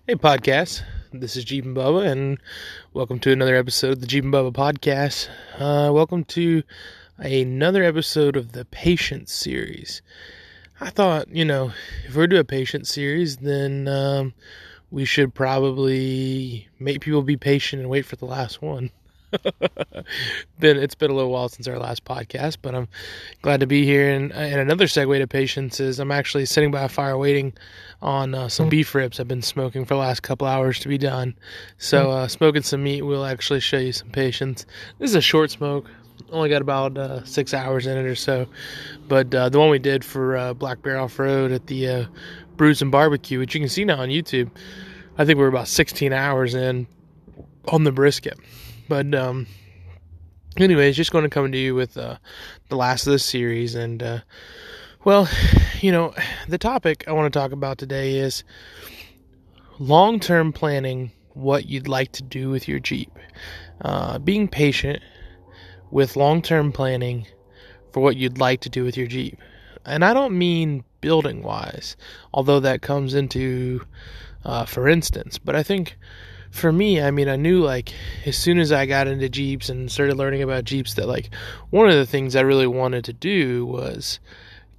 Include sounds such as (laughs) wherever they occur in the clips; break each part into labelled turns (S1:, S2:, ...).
S1: Hey, podcast. This is Jeep and Bubba, and welcome to another episode of the Jeep and Bubba podcast. Uh, welcome to another episode of the Patience series. I thought, you know, if we're doing a Patience series, then um, we should probably make people be patient and wait for the last one. (laughs) been it's been a little while since our last podcast, but I'm glad to be here. And, and another segue to patience is I'm actually sitting by a fire waiting on uh, some beef ribs I've been smoking for the last couple hours to be done. So uh, smoking some meat will actually show you some patience. This is a short smoke. Only got about uh, six hours in it or so, but uh, the one we did for uh, Black Bear Off Road at the uh, Brews and Barbecue, which you can see now on YouTube, I think we're about 16 hours in on the brisket. But um, anyways, just going to come to you with uh, the last of the series, and uh, well, you know, the topic I want to talk about today is long-term planning. What you'd like to do with your Jeep, uh, being patient with long-term planning for what you'd like to do with your Jeep, and I don't mean building wise, although that comes into, uh, for instance, but I think for me, I mean, I knew like as soon as I got into Jeeps and started learning about Jeeps that like one of the things I really wanted to do was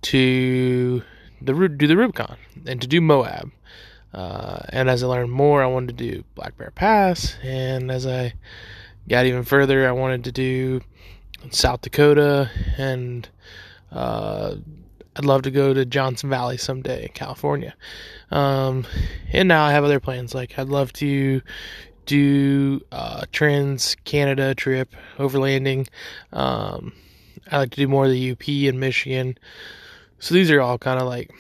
S1: to the do the Rubicon and to do Moab. Uh, and as I learned more, I wanted to do Black Bear Pass. And as I got even further, I wanted to do South Dakota and uh, I'd love to go to Johnson Valley someday, in California. Um, and now I have other plans. Like I'd love to do uh, Trans Canada trip, overlanding. Um, I like to do more of the UP in Michigan. So these are all kind of like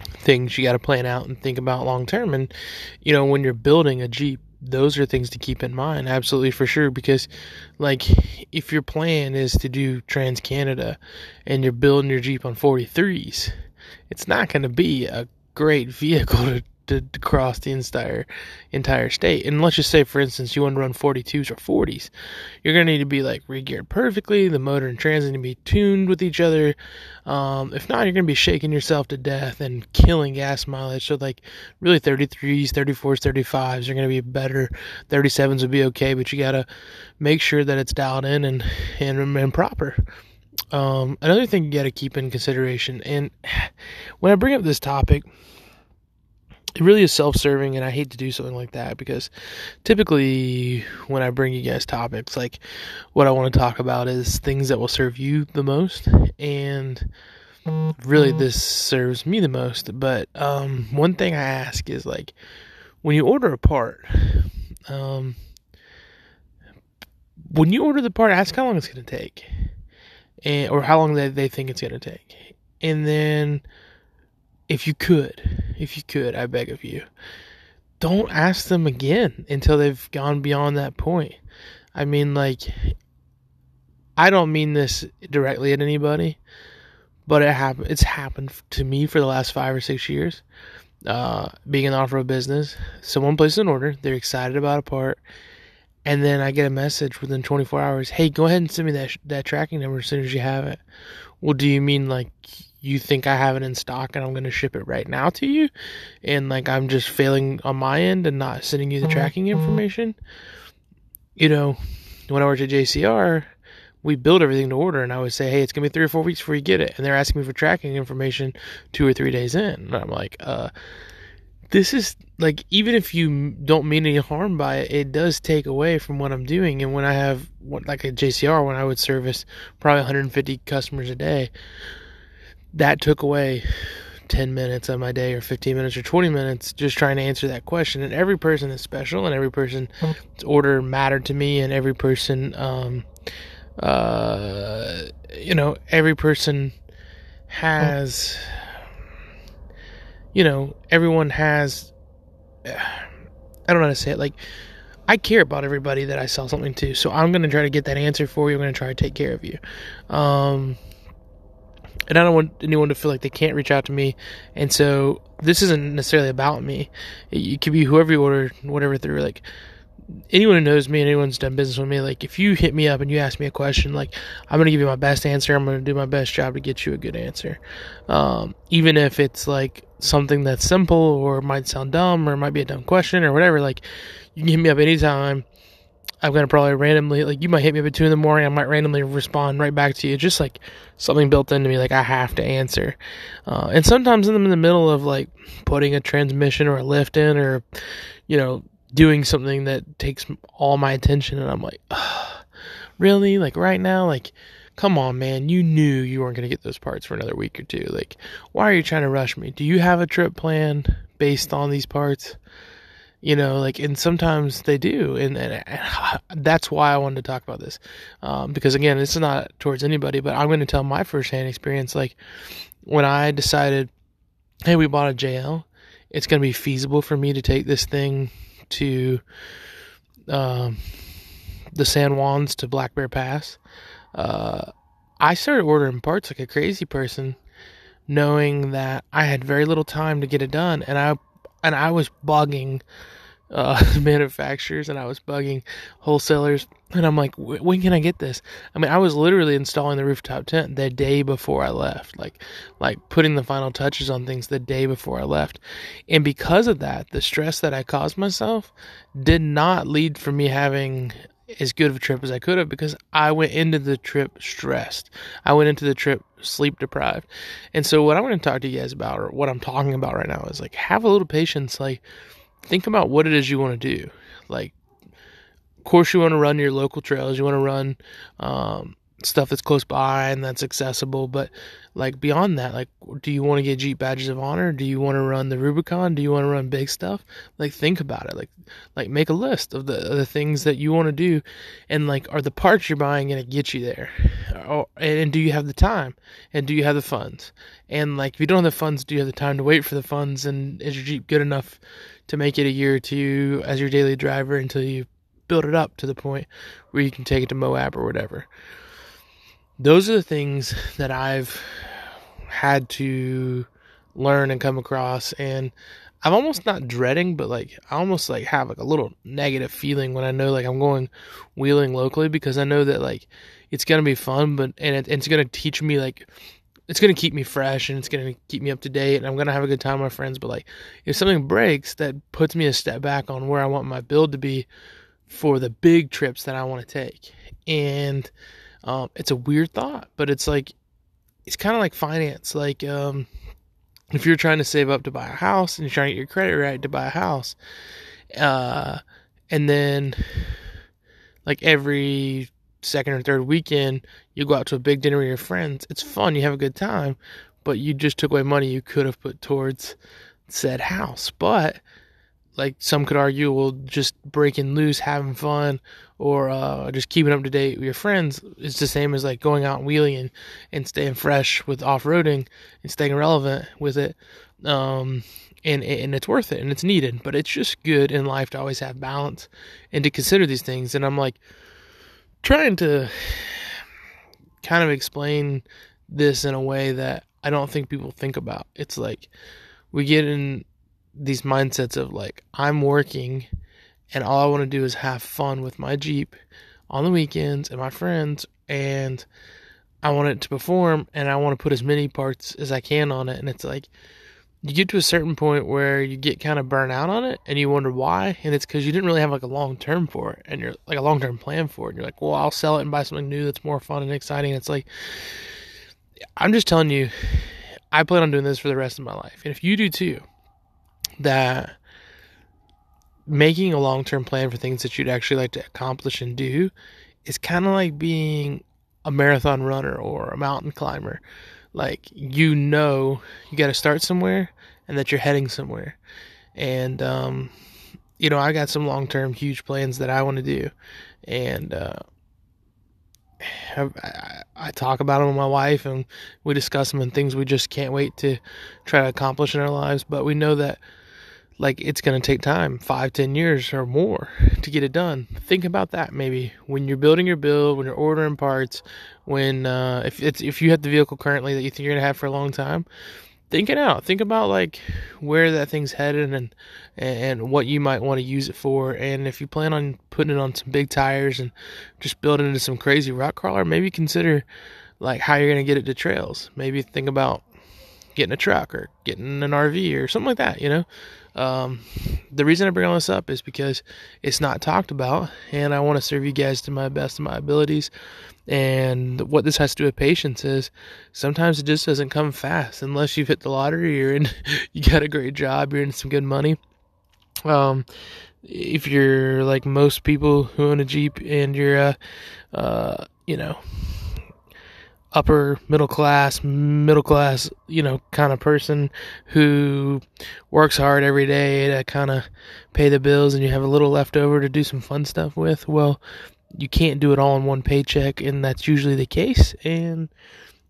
S1: things you got to plan out and think about long term. And you know, when you're building a Jeep, those are things to keep in mind absolutely for sure because like if your plan is to do trans canada and you're building your jeep on 43s it's not going to be a great vehicle (laughs) to to, to cross the entire entire state. And let's just say, for instance, you want to run 42s or 40s, you're going to need to be like regeared perfectly. The motor and trans need to be tuned with each other. Um, if not, you're going to be shaking yourself to death and killing gas mileage. So, like, really, 33s, 34s, 35s are going to be better. 37s would be okay, but you got to make sure that it's dialed in and and, and proper. Um, another thing you got to keep in consideration, and (sighs) when I bring up this topic, it really is self-serving and i hate to do something like that because typically when i bring you guys topics like what i want to talk about is things that will serve you the most and really this serves me the most. But um, one thing i ask is like when you order a part um, when you order the part ask how long it's going to take and or how long they, they think it's going to take. And then if you could, if you could, I beg of you, don't ask them again until they've gone beyond that point. I mean, like, I don't mean this directly at anybody, but it happened. It's happened to me for the last five or six years. Uh, being an off-road business, someone places an order, they're excited about a part, and then I get a message within 24 hours. Hey, go ahead and send me that that tracking number as soon as you have it. Well, do you mean like you think I have it in stock and I'm going to ship it right now to you, and like I'm just failing on my end and not sending you the tracking mm-hmm. information. You know, when I worked at JCR, we build everything to order, and I would say, "Hey, it's gonna be three or four weeks before you get it," and they're asking me for tracking information two or three days in, and I'm like, "Uh." This is like even if you don't mean any harm by it, it does take away from what I'm doing. And when I have like a JCR, when I would service probably 150 customers a day, that took away 10 minutes of my day or 15 minutes or 20 minutes just trying to answer that question and every person is special and every person's order mattered to me and every person um uh you know every person has you know everyone has i don't know how to say it like I care about everybody that I sell something to, so I'm gonna try to get that answer for you. I'm gonna try to take care of you. Um, and I don't want anyone to feel like they can't reach out to me. And so this isn't necessarily about me. It, could be whoever you order, whatever through. Like anyone who knows me and anyone's done business with me, like if you hit me up and you ask me a question, like I'm gonna give you my best answer. I'm gonna do my best job to get you a good answer, um, even if it's like something that's simple or might sound dumb or might be a dumb question or whatever. Like you can hit me up anytime. I'm gonna probably randomly like you might hit me up at two in the morning. I might randomly respond right back to you, just like something built into me, like I have to answer. Uh, and sometimes I'm in the middle of like putting a transmission or a lift in, or you know doing something that takes all my attention and I'm like, really? Like right now? Like, come on, man. You knew you weren't going to get those parts for another week or two. Like, why are you trying to rush me? Do you have a trip planned based on these parts? You know, like, and sometimes they do. And, and, and that's why I wanted to talk about this. Um, because again, this is not towards anybody, but I'm going to tell my firsthand experience. Like, when I decided, hey, we bought a JL, it's going to be feasible for me to take this thing to um, the San Juans to Black Bear Pass, uh, I started ordering parts like a crazy person, knowing that I had very little time to get it done, and I and I was bugging uh, (laughs) manufacturers and I was bugging wholesalers. And I'm like, when can I get this? I mean, I was literally installing the rooftop tent the day before I left, like, like putting the final touches on things the day before I left. And because of that, the stress that I caused myself did not lead for me having as good of a trip as I could have because I went into the trip stressed. I went into the trip sleep deprived. And so what I want to talk to you guys about or what I'm talking about right now is like have a little patience like think about what it is you want to do. Like, of course, you want to run your local trails. You want to run um, stuff that's close by and that's accessible. But like beyond that, like, do you want to get Jeep badges of honor? Do you want to run the Rubicon? Do you want to run big stuff? Like, think about it. Like, like make a list of the of the things that you want to do, and like, are the parts you're buying going to get you there? Or, and do you have the time? And do you have the funds? And like, if you don't have the funds, do you have the time to wait for the funds? And is your Jeep good enough? to make it a year or two as your daily driver until you build it up to the point where you can take it to Moab or whatever. Those are the things that I've had to learn and come across and I'm almost not dreading, but like I almost like have like a little negative feeling when I know like I'm going wheeling locally because I know that like it's gonna be fun, but and it, it's gonna teach me like it's to keep me fresh and it's to keep me up to date and I'm to have a good time with my friends. But like, if something breaks, that puts me a step back on where I want my build to be for the big trips that I want to take. And um, it's a weird thought, but it's like, it's kind of like finance. Like, um, if you're trying to save up to buy a house and you're trying to get your credit right to buy a house, uh, and then like every second or third weekend, you go out to a big dinner with your friends. It's fun, you have a good time, but you just took away money you could have put towards said house. But like some could argue, well, just breaking loose, having fun, or uh, just keeping up to date with your friends is the same as like going out and wheeling and, and staying fresh with off roading and staying relevant with it. Um, and and it's worth it and it's needed, but it's just good in life to always have balance and to consider these things. And I'm like, trying to kind of explain this in a way that I don't think people think about. It's like we get in these mindsets of like I'm working and all I want to do is have fun with my Jeep on the weekends and my friends and I want it to perform and I want to put as many parts as I can on it. And it's like you get to a certain point where you get kind of burnt out on it and you wonder why and it's because you didn't really have like a long term for it and you're like a long term plan for it. And you're like well i'll sell it and buy something new that's more fun and exciting. It's like i'm just telling you i plan on doing this for the rest of my life. And if you do too that making a long term plan for things that you'd actually like to accomplish and do is kind of like being a marathon runner or a mountain climber. Like you know you got to start somewhere and that you're heading somewhere. And um, you know i got some long-term huge plans that i want to do. And uh, I, I, talk about them with my wife and we discuss them and things we just can't wait to try to accomplish in our lives. But we know that like it's going to take time five ten years or more to get it done think about that maybe when you're building your build when you're ordering parts when uh, if it's if you have the vehicle currently that you think you're going to have for a long time think it out. Think about like where that thing's headed and and what you might want to use it for. And if you plan on putting it on some big tires and just building into some crazy rock crawler, maybe consider like how you're gonna get it to trails. Maybe think about getting a truck or getting an RV or something like that. You know, um, the reason I bring all this up is because it's not talked about, and I want to serve you guys to my best of my abilities. And what this has to do with patience is sometimes it just doesn't come fast unless you've hit the lottery or in, (laughs) you got a great job, you're in some good money. Um, if you're like most people who own a Jeep and you're a, uh, you know, upper middle class, middle class, you know, kind of person who works hard every day to kind of pay the bills and you have a little left over to do some fun stuff with, well, you can't do it all in one paycheck, and that's usually the case. And,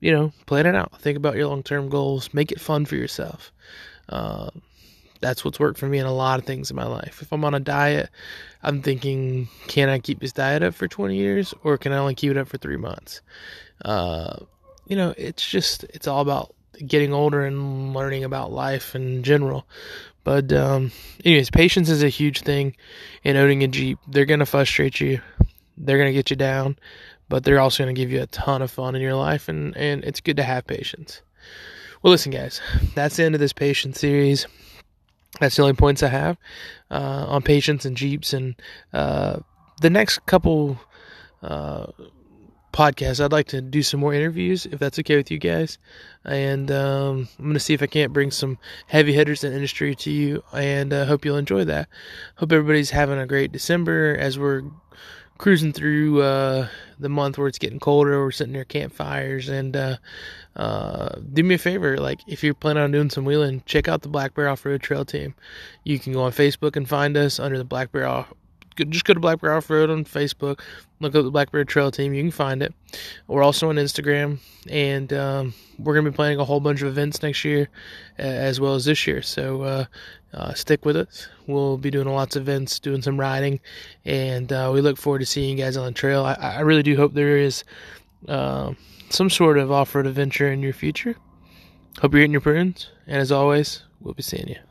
S1: you know, plan it out. Think about your long term goals, make it fun for yourself. Um, that's what's worked for me in a lot of things in my life. If I'm on a diet, I'm thinking, can I keep this diet up for 20 years or can I only keep it up for three months? Uh, you know, it's just, it's all about getting older and learning about life in general. But, um, anyways, patience is a huge thing in owning a Jeep. They're going to frustrate you, they're going to get you down, but they're also going to give you a ton of fun in your life, and, and it's good to have patience. Well, listen, guys, that's the end of this patience series. That's the only points I have uh, on patience and Jeeps. And uh, the next couple uh, podcasts, I'd like to do some more interviews if that's okay with you guys. And um, I'm going to see if I can't bring some heavy hitters in industry to you. And uh, hope you'll enjoy that. Hope everybody's having a great December as we're cruising through uh, the month where it's getting colder. We're sitting near campfires, and uh, uh, do me a favor, like if you're planning on doing some wheeling, check out the Black Bear Off Road Trail Team. You can go on Facebook and find us under the Black Bear Off. Just go to Black Bear Off Road on Facebook, look up the Black Bear Trail Team. You can find it. We're also on Instagram, and um, we're going to be planning a whole bunch of events next year, as well as this year. So uh, uh, stick with us. We'll be doing lots of events, doing some riding, and uh, we look forward to seeing you guys on the trail. I, I really do hope there is uh, some sort of off road adventure in your future. Hope you're eating your prunes, and as always, we'll be seeing you.